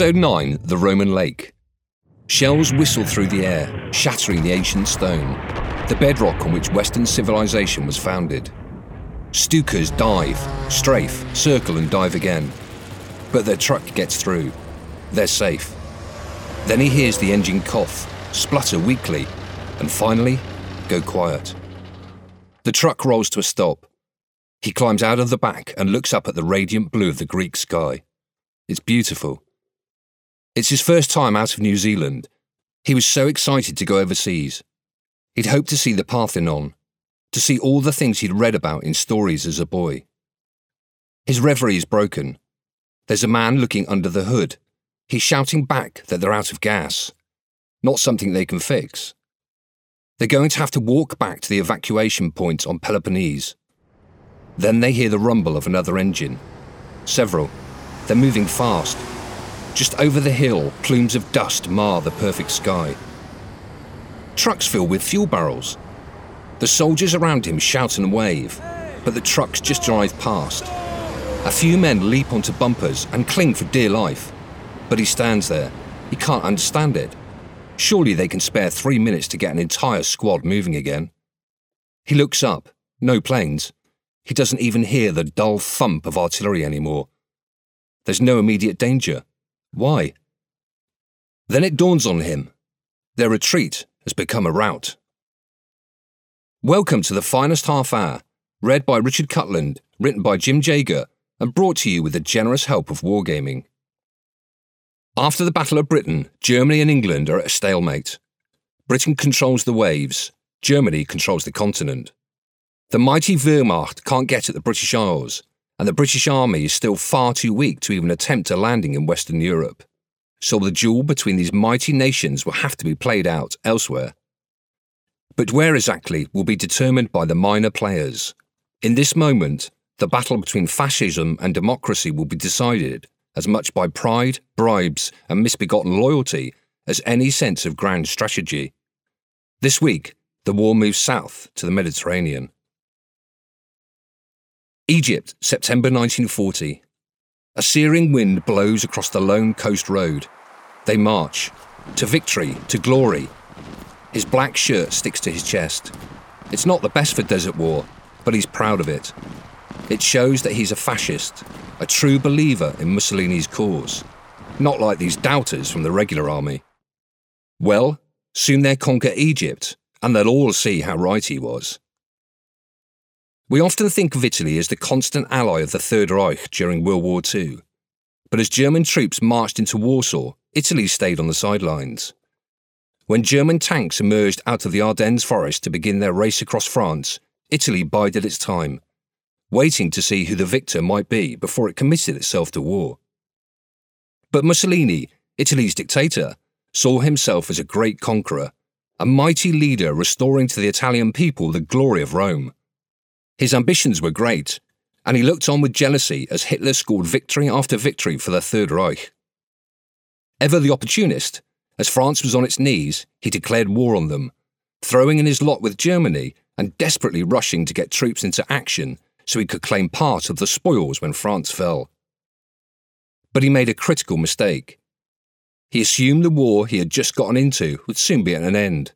Episode 9 The Roman Lake. Shells whistle through the air, shattering the ancient stone, the bedrock on which Western civilization was founded. Stukas dive, strafe, circle, and dive again. But their truck gets through. They're safe. Then he hears the engine cough, splutter weakly, and finally go quiet. The truck rolls to a stop. He climbs out of the back and looks up at the radiant blue of the Greek sky. It's beautiful. It's his first time out of New Zealand. He was so excited to go overseas. He'd hoped to see the Parthenon, to see all the things he'd read about in stories as a boy. His reverie is broken. There's a man looking under the hood. He's shouting back that they're out of gas, not something they can fix. They're going to have to walk back to the evacuation point on Peloponnese. Then they hear the rumble of another engine. Several. They're moving fast. Just over the hill, plumes of dust mar the perfect sky. Trucks fill with fuel barrels. The soldiers around him shout and wave, but the trucks just drive past. A few men leap onto bumpers and cling for dear life, but he stands there. He can't understand it. Surely they can spare three minutes to get an entire squad moving again. He looks up. No planes. He doesn't even hear the dull thump of artillery anymore. There's no immediate danger. Why? Then it dawns on him. Their retreat has become a rout. Welcome to the finest half hour, read by Richard Cutland, written by Jim Jager, and brought to you with the generous help of Wargaming. After the Battle of Britain, Germany and England are at a stalemate. Britain controls the waves, Germany controls the continent. The mighty Wehrmacht can't get at the British Isles, and the British Army is still far too weak to even attempt a landing in Western Europe. So the duel between these mighty nations will have to be played out elsewhere. But where exactly will be determined by the minor players. In this moment, the battle between fascism and democracy will be decided as much by pride, bribes, and misbegotten loyalty as any sense of grand strategy. This week, the war moves south to the Mediterranean. Egypt, September 1940. A searing wind blows across the lone coast road. They march to victory, to glory. His black shirt sticks to his chest. It's not the best for desert war, but he's proud of it. It shows that he's a fascist, a true believer in Mussolini's cause, not like these doubters from the regular army. Well, soon they'll conquer Egypt, and they'll all see how right he was. We often think of Italy as the constant ally of the Third Reich during World War II. But as German troops marched into Warsaw, Italy stayed on the sidelines. When German tanks emerged out of the Ardennes forest to begin their race across France, Italy bided its time, waiting to see who the victor might be before it committed itself to war. But Mussolini, Italy's dictator, saw himself as a great conqueror, a mighty leader restoring to the Italian people the glory of Rome. His ambitions were great, and he looked on with jealousy as Hitler scored victory after victory for the Third Reich. Ever the opportunist, as France was on its knees, he declared war on them, throwing in his lot with Germany and desperately rushing to get troops into action so he could claim part of the spoils when France fell. But he made a critical mistake. He assumed the war he had just gotten into would soon be at an end.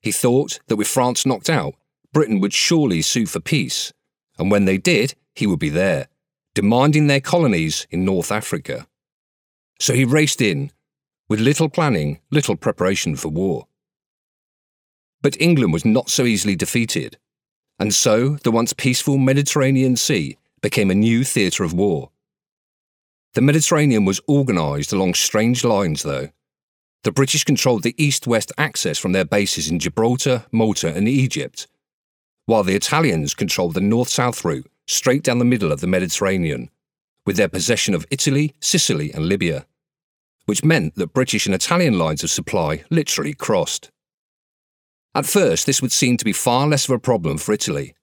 He thought that with France knocked out, Britain would surely sue for peace, and when they did, he would be there, demanding their colonies in North Africa. So he raced in, with little planning, little preparation for war. But England was not so easily defeated, and so the once peaceful Mediterranean Sea became a new theatre of war. The Mediterranean was organised along strange lines, though. The British controlled the east west access from their bases in Gibraltar, Malta, and Egypt, while the Italians controlled the north south route straight down the middle of the Mediterranean, with their possession of Italy, Sicily, and Libya, which meant that British and Italian lines of supply literally crossed. At first, this would seem to be far less of a problem for Italy.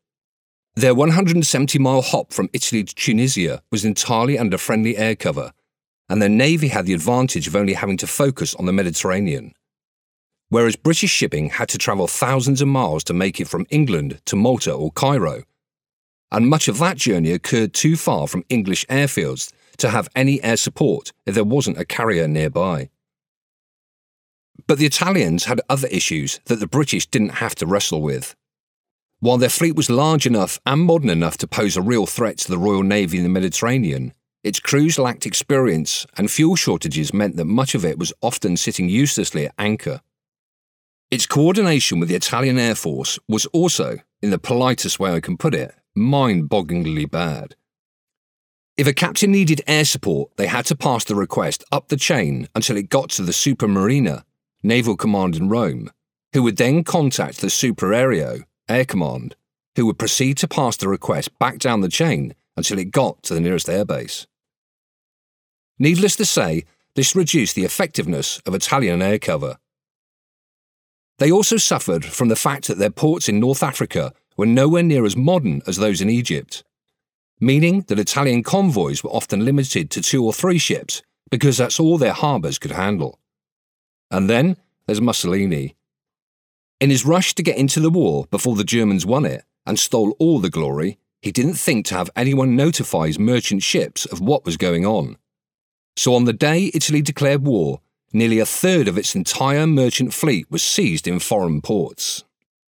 Their 170 mile hop from Italy to Tunisia was entirely under friendly air cover, and their navy had the advantage of only having to focus on the Mediterranean whereas British shipping had to travel thousands of miles to make it from England to Malta or Cairo. And much of that journey occurred too far from English airfields to have any air support if there wasn't a carrier nearby. But the Italians had other issues that the British didn't have to wrestle with. While their fleet was large enough and modern enough to pose a real threat to the Royal Navy in the Mediterranean, its crews lacked experience, and fuel shortages meant that much of it was often sitting uselessly at anchor. Its coordination with the Italian Air Force was also, in the politest way I can put it, mind bogglingly bad. If a captain needed air support, they had to pass the request up the chain until it got to the Supermarina, naval command in Rome, who would then contact the Superaereo, air command, who would proceed to pass the request back down the chain until it got to the nearest airbase. Needless to say, this reduced the effectiveness of Italian air cover. They also suffered from the fact that their ports in North Africa were nowhere near as modern as those in Egypt, meaning that Italian convoys were often limited to two or three ships because that's all their harbours could handle. And then there's Mussolini. In his rush to get into the war before the Germans won it and stole all the glory, he didn't think to have anyone notify his merchant ships of what was going on. So on the day Italy declared war, nearly a third of its entire merchant fleet was seized in foreign ports.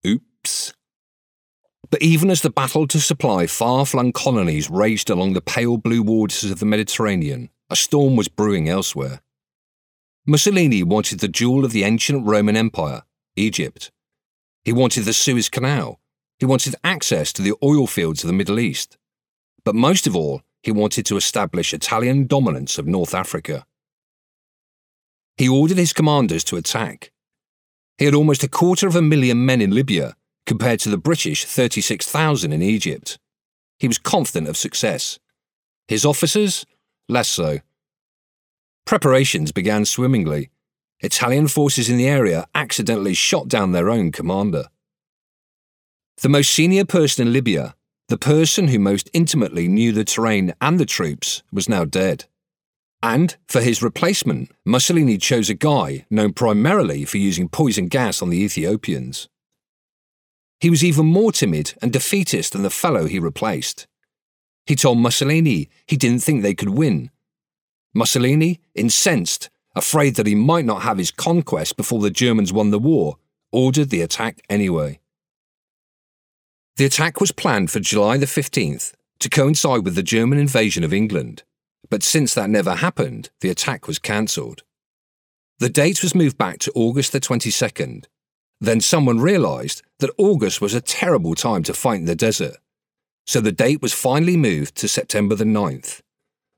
Oops. But even as the battle to supply far flung colonies raged along the pale blue waters of the Mediterranean, a storm was brewing elsewhere. Mussolini wanted the jewel of the ancient Roman Empire, Egypt. He wanted the Suez Canal. He wanted access to the oil fields of the Middle East. But most of all, he wanted to establish Italian dominance of North Africa. He ordered his commanders to attack. He had almost a quarter of a million men in Libya, compared to the British 36,000 in Egypt. He was confident of success. His officers, less so. Preparations began swimmingly. Italian forces in the area accidentally shot down their own commander. The most senior person in Libya, the person who most intimately knew the terrain and the troops, was now dead. And for his replacement, Mussolini chose a guy known primarily for using poison gas on the Ethiopians. He was even more timid and defeatist than the fellow he replaced. He told Mussolini he didn't think they could win, Mussolini, incensed, afraid that he might not have his conquest before the Germans won the war, ordered the attack anyway. The attack was planned for July the 15th to coincide with the German invasion of England, but since that never happened, the attack was cancelled. The date was moved back to August the 22nd. Then someone realised that August was a terrible time to fight in the desert, so the date was finally moved to September the 9th.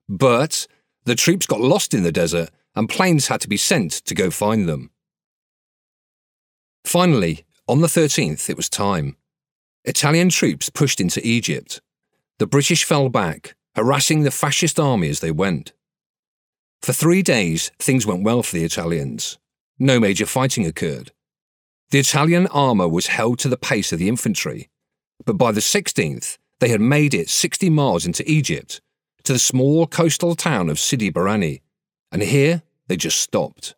But the troops got lost in the desert and planes had to be sent to go find them. Finally, on the 13th, it was time. Italian troops pushed into Egypt. The British fell back, harassing the fascist army as they went. For three days, things went well for the Italians. No major fighting occurred. The Italian armour was held to the pace of the infantry, but by the 16th, they had made it 60 miles into Egypt to the small coastal town of Sidi Barrani, and here they just stopped.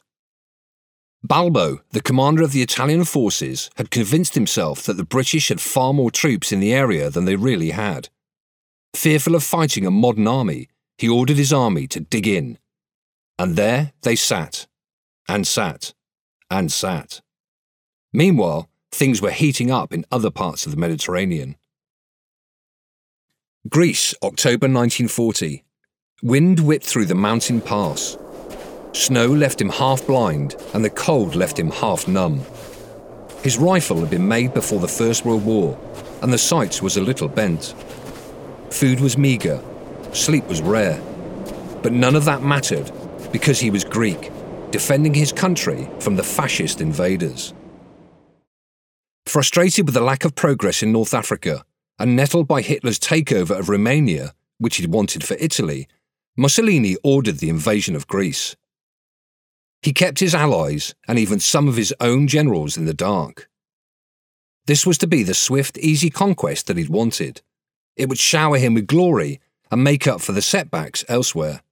Balbo, the commander of the Italian forces, had convinced himself that the British had far more troops in the area than they really had. Fearful of fighting a modern army, he ordered his army to dig in. And there they sat, and sat, and sat. Meanwhile, things were heating up in other parts of the Mediterranean. Greece, October 1940. Wind whipped through the mountain pass. Snow left him half blind, and the cold left him half numb. His rifle had been made before the First World War, and the sight was a little bent. Food was meagre, sleep was rare. But none of that mattered because he was Greek, defending his country from the fascist invaders. Frustrated with the lack of progress in North Africa, and nettled by Hitler's takeover of Romania, which he'd wanted for Italy, Mussolini ordered the invasion of Greece. He kept his allies and even some of his own generals in the dark. This was to be the swift, easy conquest that he'd wanted. It would shower him with glory and make up for the setbacks elsewhere.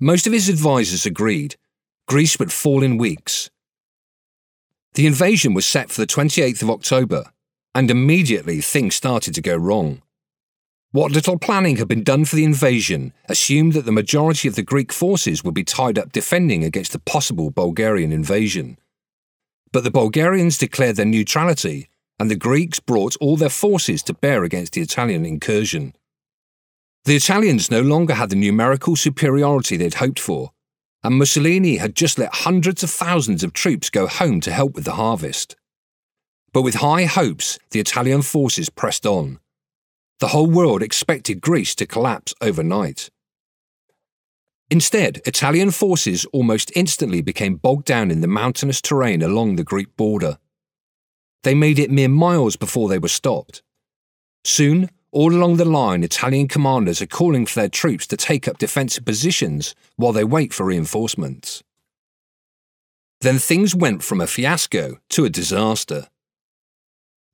Most of his advisers agreed Greece would fall in weeks. The invasion was set for the 28th of October, and immediately things started to go wrong. What little planning had been done for the invasion assumed that the majority of the Greek forces would be tied up defending against a possible Bulgarian invasion. But the Bulgarians declared their neutrality, and the Greeks brought all their forces to bear against the Italian incursion. The Italians no longer had the numerical superiority they'd hoped for, and Mussolini had just let hundreds of thousands of troops go home to help with the harvest. But with high hopes, the Italian forces pressed on. The whole world expected Greece to collapse overnight. Instead, Italian forces almost instantly became bogged down in the mountainous terrain along the Greek border. They made it mere miles before they were stopped. Soon, all along the line, Italian commanders are calling for their troops to take up defensive positions while they wait for reinforcements. Then things went from a fiasco to a disaster.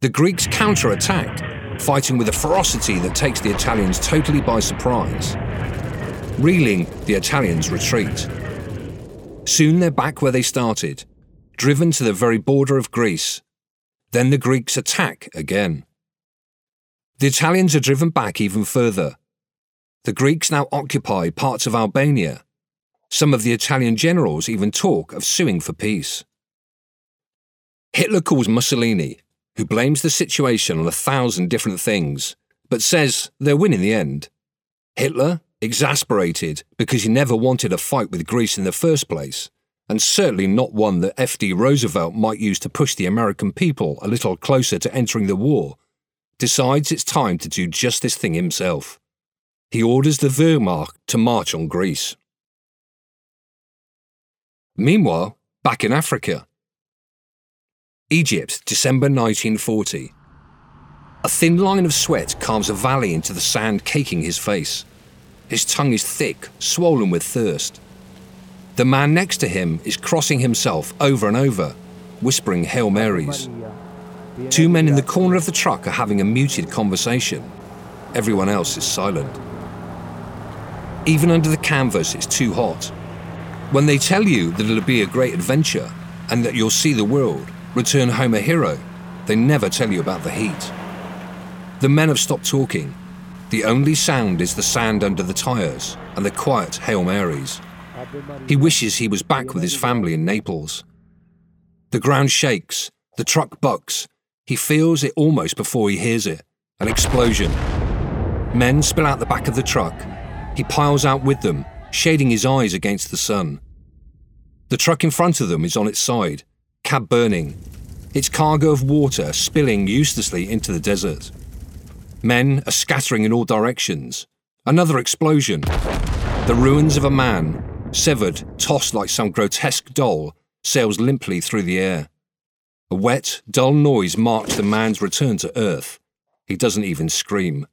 The Greeks counter-attacked, fighting with a ferocity that takes the Italians totally by surprise. Reeling, the Italians retreat. Soon they're back where they started, driven to the very border of Greece. Then the Greeks attack again. The Italians are driven back even further. The Greeks now occupy parts of Albania. Some of the Italian generals even talk of suing for peace. Hitler calls Mussolini who blames the situation on a thousand different things, but says they'll win in the end. Hitler, exasperated because he never wanted a fight with Greece in the first place, and certainly not one that F.D. Roosevelt might use to push the American people a little closer to entering the war, decides it's time to do just this thing himself. He orders the Wehrmacht to march on Greece. Meanwhile, back in Africa, Egypt, December 1940. A thin line of sweat carves a valley into the sand caking his face. His tongue is thick, swollen with thirst. The man next to him is crossing himself over and over, whispering Hail Marys. Two men in the corner of the truck are having a muted conversation. Everyone else is silent. Even under the canvas, it's too hot. When they tell you that it'll be a great adventure and that you'll see the world, return home a hero, they never tell you about the heat. The men have stopped talking. The only sound is the sand under the tyres and the quiet Hail Marys. He wishes he was back with his family in Naples. The ground shakes, the truck bucks. He feels it almost before he hears it an explosion. Men spill out the back of the truck. He piles out with them, shading his eyes against the sun. The truck in front of them is on its side, cab burning, its cargo of water spilling uselessly into the desert. Men are scattering in all directions. Another explosion. The ruins of a man, severed, tossed like some grotesque doll, sails limply through the air. A wet, dull noise marks the man's return to earth. He doesn't even scream.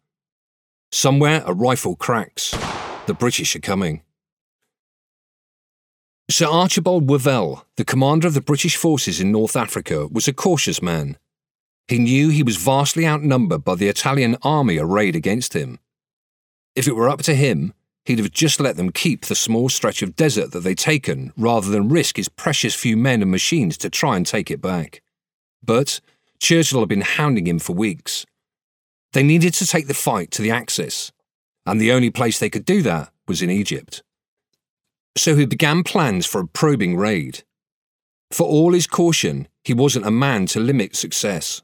Somewhere a rifle cracks. The British are coming. Sir Archibald Wavell, the commander of the British forces in North Africa, was a cautious man. He knew he was vastly outnumbered by the Italian army arrayed against him. If it were up to him, he'd have just let them keep the small stretch of desert that they'd taken rather than risk his precious few men and machines to try and take it back. But Churchill had been hounding him for weeks. They needed to take the fight to the Axis, and the only place they could do that was in Egypt so he began plans for a probing raid. For all his caution, he wasn't a man to limit success.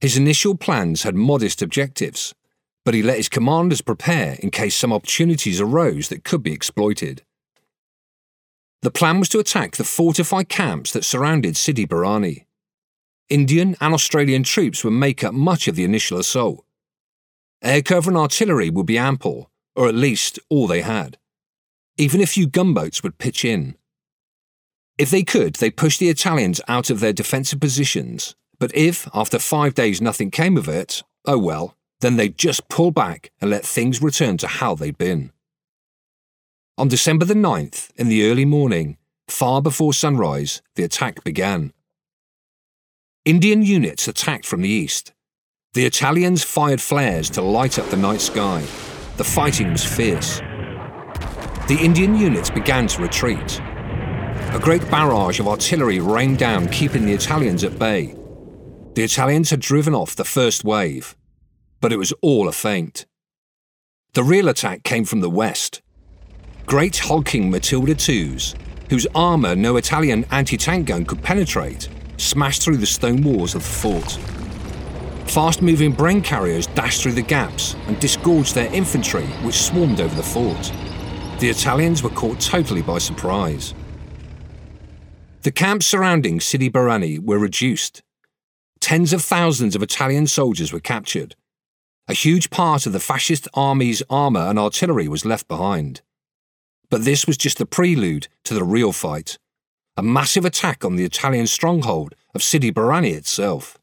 His initial plans had modest objectives, but he let his commanders prepare in case some opportunities arose that could be exploited. The plan was to attack the fortified camps that surrounded Sidi Barrani. Indian and Australian troops would make up much of the initial assault. Air cover and artillery would be ample, or at least all they had. Even a few gunboats would pitch in. If they could, they pushed the Italians out of their defensive positions, but if, after five days, nothing came of it, oh well, then they'd just pull back and let things return to how they'd been. On December the 9th, in the early morning, far before sunrise, the attack began. Indian units attacked from the east. The Italians fired flares to light up the night sky. The fighting was fierce the Indian units began to retreat. A great barrage of artillery rained down, keeping the Italians at bay. The Italians had driven off the first wave, but it was all a feint. The real attack came from the west. Great hulking Matilda IIs, whose armour no Italian anti tank gun could penetrate, smashed through the stone walls of the fort. Fast moving Bren carriers dashed through the gaps and disgorged their infantry, which swarmed over the fort. The Italians were caught totally by surprise. The camps surrounding Sidi Barrani were reduced. Tens of thousands of Italian soldiers were captured. A huge part of the fascist army's armour and artillery was left behind. But this was just the prelude to the real fight a massive attack on the Italian stronghold of Sidi Barrani itself.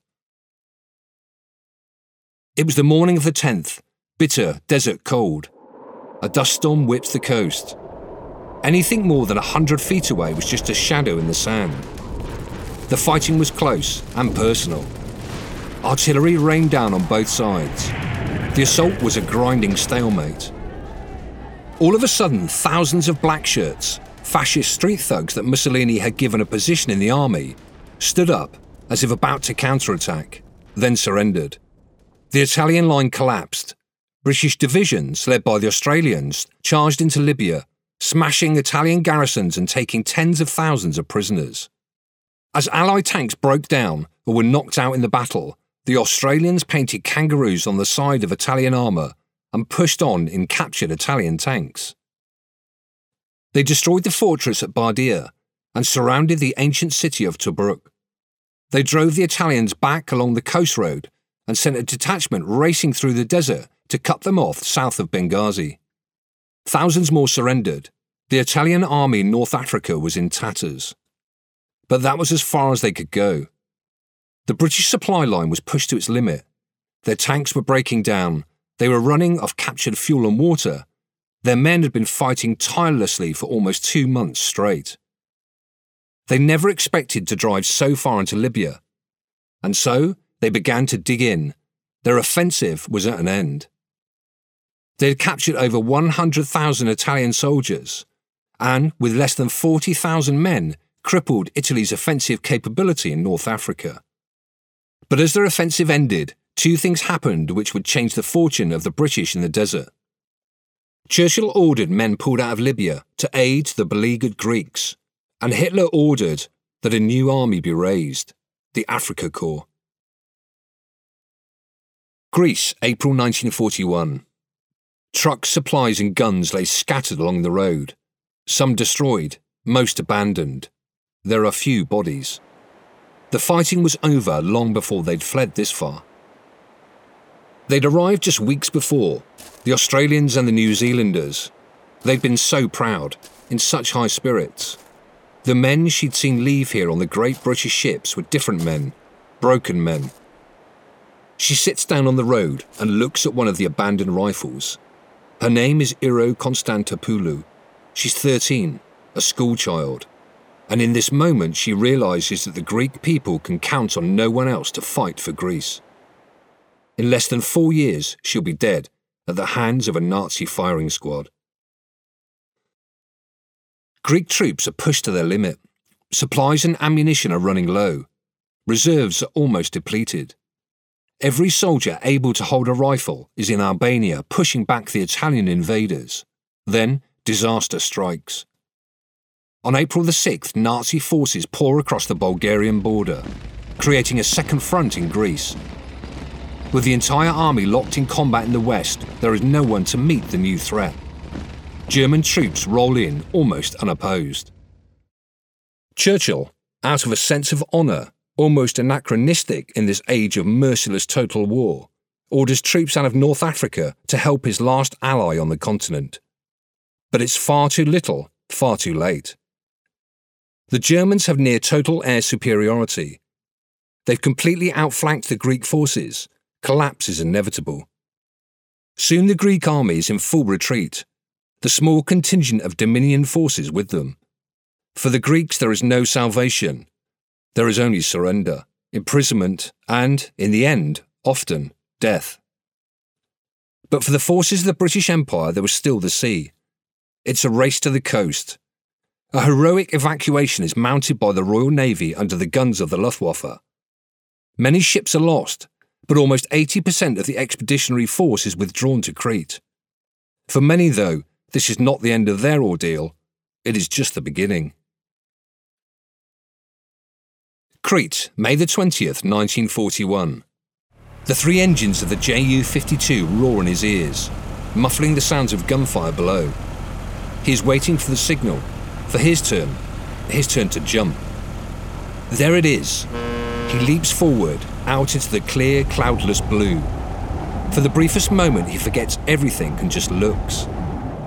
It was the morning of the 10th, bitter desert cold. A dust storm whipped the coast. Anything more than a hundred feet away was just a shadow in the sand. The fighting was close and personal. Artillery rained down on both sides. The assault was a grinding stalemate. All of a sudden, thousands of black shirts, fascist street thugs that Mussolini had given a position in the army, stood up as if about to counterattack, then surrendered. The Italian line collapsed. British divisions, led by the Australians, charged into Libya, smashing Italian garrisons and taking tens of thousands of prisoners. As Allied tanks broke down or were knocked out in the battle, the Australians painted kangaroos on the side of Italian armour and pushed on in captured Italian tanks. They destroyed the fortress at Bardia and surrounded the ancient city of Tobruk. They drove the Italians back along the coast road and sent a detachment racing through the desert to cut them off south of Benghazi. Thousands more surrendered. The Italian army in North Africa was in tatters. But that was as far as they could go. The British supply line was pushed to its limit. Their tanks were breaking down. They were running off captured fuel and water. Their men had been fighting tirelessly for almost two months straight. They never expected to drive so far into Libya. And so they began to dig in. Their offensive was at an end. They had captured over 100,000 Italian soldiers, and with less than 40,000 men, crippled Italy's offensive capability in North Africa. But as their offensive ended, two things happened which would change the fortune of the British in the desert. Churchill ordered men pulled out of Libya to aid the beleaguered Greeks, and Hitler ordered that a new army be raised, the Afrika Korps. Greece, April 1941. Trucks, supplies, and guns lay scattered along the road. Some destroyed, most abandoned. There are few bodies. The fighting was over long before they'd fled this far. They'd arrived just weeks before, the Australians and the New Zealanders. They'd been so proud, in such high spirits. The men she'd seen leave here on the great British ships were different men, broken men, she sits down on the road and looks at one of the abandoned rifles. Her name is Iro Konstantopoulou. She's 13, a schoolchild. And in this moment, she realizes that the Greek people can count on no one else to fight for Greece. In less than four years, she'll be dead at the hands of a Nazi firing squad. Greek troops are pushed to their limit. Supplies and ammunition are running low. Reserves are almost depleted. Every soldier able to hold a rifle is in Albania pushing back the Italian invaders. Then disaster strikes. On April the 6th, Nazi forces pour across the Bulgarian border, creating a second front in Greece. With the entire army locked in combat in the west, there is no one to meet the new threat. German troops roll in almost unopposed. Churchill, out of a sense of honour, almost anachronistic in this age of merciless total war, orders troops out of North Africa to help his last ally on the continent. But it's far too little, far too late. The Germans have near total air superiority. They've completely outflanked the Greek forces. Collapse is inevitable. Soon the Greek army is in full retreat, the small contingent of Dominion forces with them. For the Greeks, there is no salvation, there is only surrender, imprisonment, and, in the end, often, death. But for the forces of the British Empire, there was still the sea. It's a race to the coast. A heroic evacuation is mounted by the Royal Navy under the guns of the Luftwaffe. Many ships are lost, but almost 80% of the expeditionary force is withdrawn to Crete. For many, though, this is not the end of their ordeal, it is just the beginning. Crete, May the 20th, 1941. The three engines of the Ju 52 roar in his ears, muffling the sounds of gunfire below. He is waiting for the signal, for his turn, his turn to jump. There it is. He leaps forward, out into the clear, cloudless blue. For the briefest moment, he forgets everything and just looks.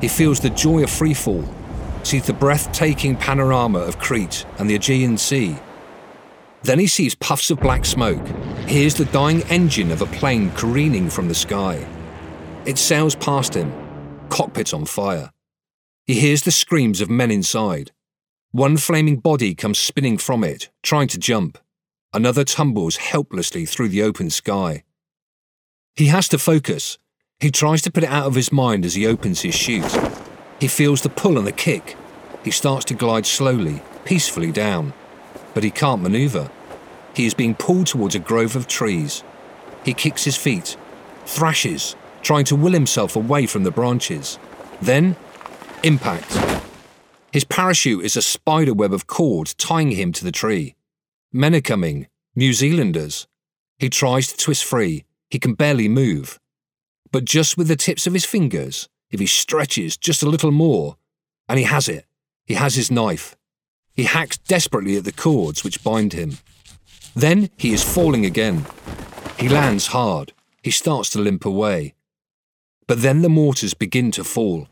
He feels the joy of freefall, sees the breathtaking panorama of Crete and the Aegean Sea. Then he sees puffs of black smoke, hears the dying engine of a plane careening from the sky. It sails past him, cockpit on fire. He hears the screams of men inside. One flaming body comes spinning from it, trying to jump. Another tumbles helplessly through the open sky. He has to focus. He tries to put it out of his mind as he opens his chute. He feels the pull and the kick. He starts to glide slowly, peacefully down. But he can't maneuver. He is being pulled towards a grove of trees. He kicks his feet, thrashes, trying to will himself away from the branches. Then, impact. His parachute is a spider web of cord tying him to the tree. Men are coming, New Zealanders. He tries to twist free. He can barely move. But just with the tips of his fingers, if he stretches just a little more, and he has it, he has his knife. He hacks desperately at the cords which bind him. Then he is falling again. He lands hard. He starts to limp away. But then the mortars begin to fall.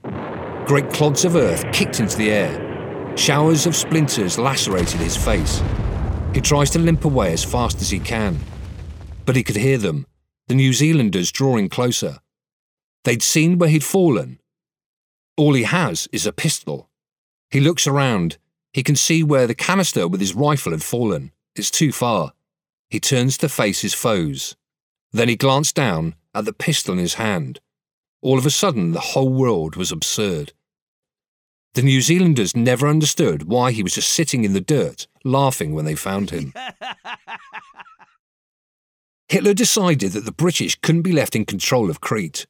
Great clods of earth kicked into the air. Showers of splinters lacerated his face. He tries to limp away as fast as he can. But he could hear them, the New Zealanders drawing closer. They'd seen where he'd fallen. All he has is a pistol. He looks around. He can see where the canister with his rifle had fallen. It's too far. He turns to face his foes. Then he glanced down at the pistol in his hand. All of a sudden, the whole world was absurd. The New Zealanders never understood why he was just sitting in the dirt, laughing when they found him. Hitler decided that the British couldn't be left in control of Crete.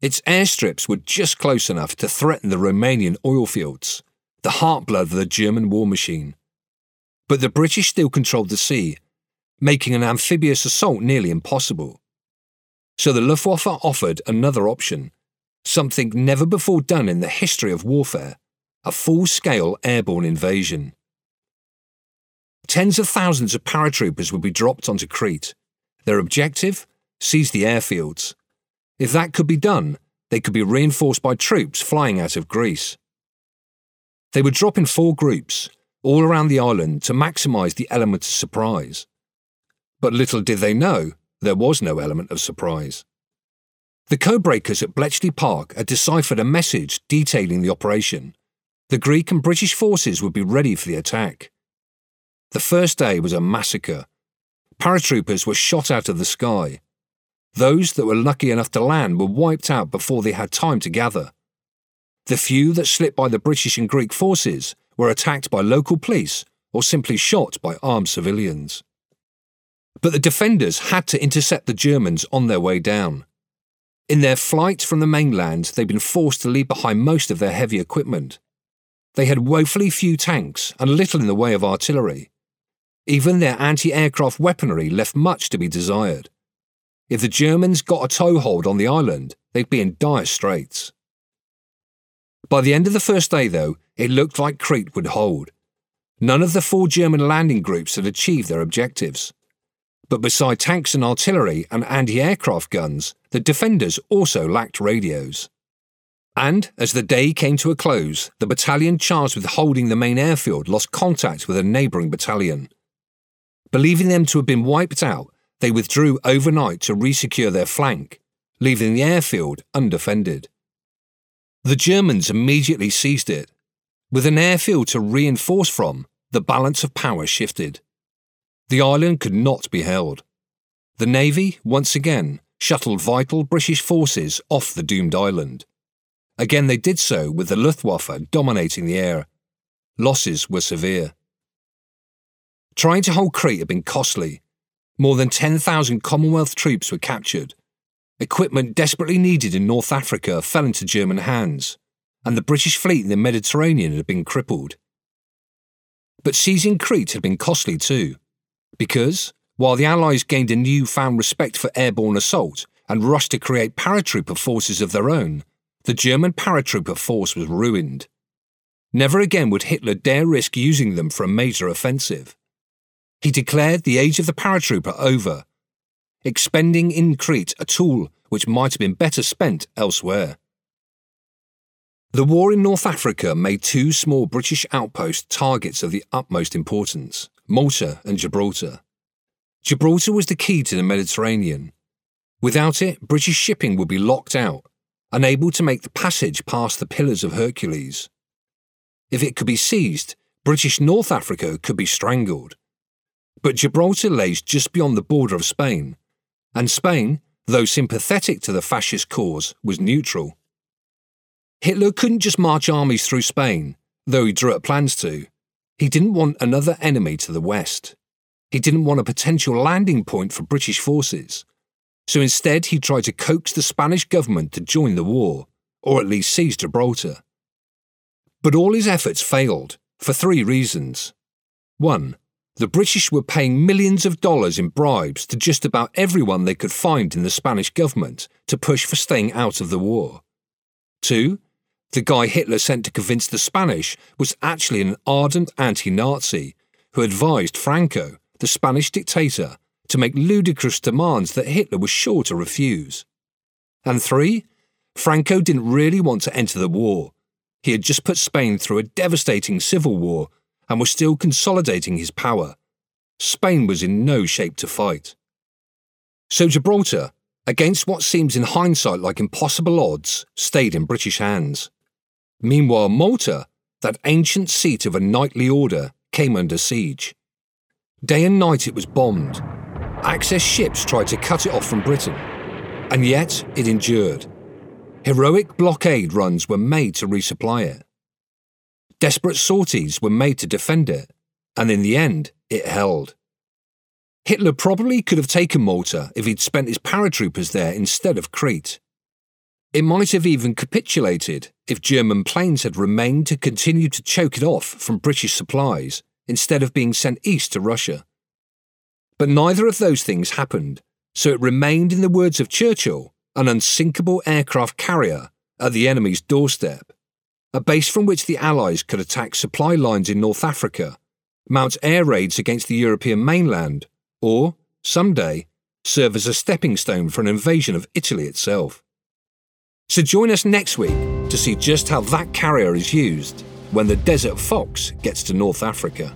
Its airstrips were just close enough to threaten the Romanian oil fields, the heartblood of the German war machine. But the British still controlled the sea, making an amphibious assault nearly impossible. So the Luftwaffe offered another option, something never before done in the history of warfare a full scale airborne invasion. Tens of thousands of paratroopers would be dropped onto Crete. Their objective? Seize the airfields. If that could be done, they could be reinforced by troops flying out of Greece. They would drop in four groups, all around the island, to maximise the element of surprise. But little did they know there was no element of surprise. The codebreakers at Bletchley Park had deciphered a message detailing the operation. The Greek and British forces would be ready for the attack. The first day was a massacre. Paratroopers were shot out of the sky. Those that were lucky enough to land were wiped out before they had time to gather. The few that slipped by the British and Greek forces were attacked by local police or simply shot by armed civilians. But the defenders had to intercept the Germans on their way down. In their flight from the mainland, they'd been forced to leave behind most of their heavy equipment. They had woefully few tanks and little in the way of artillery. Even their anti aircraft weaponry left much to be desired. If the Germans got a toehold on the island, they'd be in dire straits. By the end of the first day, though, it looked like Crete would hold. None of the four German landing groups had achieved their objectives. But beside tanks and artillery and anti aircraft guns, the defenders also lacked radios. And as the day came to a close, the battalion charged with holding the main airfield lost contact with a neighbouring battalion. Believing them to have been wiped out, they withdrew overnight to resecure their flank, leaving the airfield undefended. The Germans immediately seized it. With an airfield to reinforce from, the balance of power shifted. The island could not be held. The Navy, once again, shuttled vital British forces off the doomed island. Again, they did so with the Luftwaffe dominating the air. Losses were severe. Trying to hold Crete had been costly. More than 10,000 Commonwealth troops were captured. equipment desperately needed in North Africa fell into German hands, and the British fleet in the Mediterranean had been crippled. But seizing Crete had been costly too, because, while the Allies gained a newfound respect for airborne assault and rushed to create paratrooper forces of their own, the German paratrooper force was ruined. Never again would Hitler dare risk using them for a major offensive. He declared the age of the paratrooper over, expending in Crete a tool which might have been better spent elsewhere. The war in North Africa made two small British outposts targets of the utmost importance Malta and Gibraltar. Gibraltar was the key to the Mediterranean. Without it, British shipping would be locked out, unable to make the passage past the Pillars of Hercules. If it could be seized, British North Africa could be strangled. But Gibraltar lays just beyond the border of Spain, and Spain, though sympathetic to the fascist cause, was neutral. Hitler couldn't just march armies through Spain, though he drew up plans to. He didn't want another enemy to the west. He didn't want a potential landing point for British forces. So instead, he tried to coax the Spanish government to join the war, or at least seize Gibraltar. But all his efforts failed, for three reasons. One, the British were paying millions of dollars in bribes to just about everyone they could find in the Spanish government to push for staying out of the war. Two, the guy Hitler sent to convince the Spanish was actually an ardent anti Nazi who advised Franco, the Spanish dictator, to make ludicrous demands that Hitler was sure to refuse. And three, Franco didn't really want to enter the war. He had just put Spain through a devastating civil war and was still consolidating his power. Spain was in no shape to fight. So Gibraltar, against what seems in hindsight like impossible odds, stayed in British hands. Meanwhile, Malta, that ancient seat of a knightly order, came under siege. Day and night it was bombed. Axis ships tried to cut it off from Britain, and yet it endured. Heroic blockade runs were made to resupply it. Desperate sorties were made to defend it, and in the end, it held. Hitler probably could have taken Malta if he'd spent his paratroopers there instead of Crete. It might have even capitulated if German planes had remained to continue to choke it off from British supplies instead of being sent east to Russia. But neither of those things happened, so it remained, in the words of Churchill, an unsinkable aircraft carrier at the enemy's doorstep, a base from which the Allies could attack supply lines in North Africa, mount air raids against the European mainland, or, someday, serve as a stepping stone for an invasion of Italy itself. So join us next week to see just how that carrier is used when the Desert Fox gets to North Africa.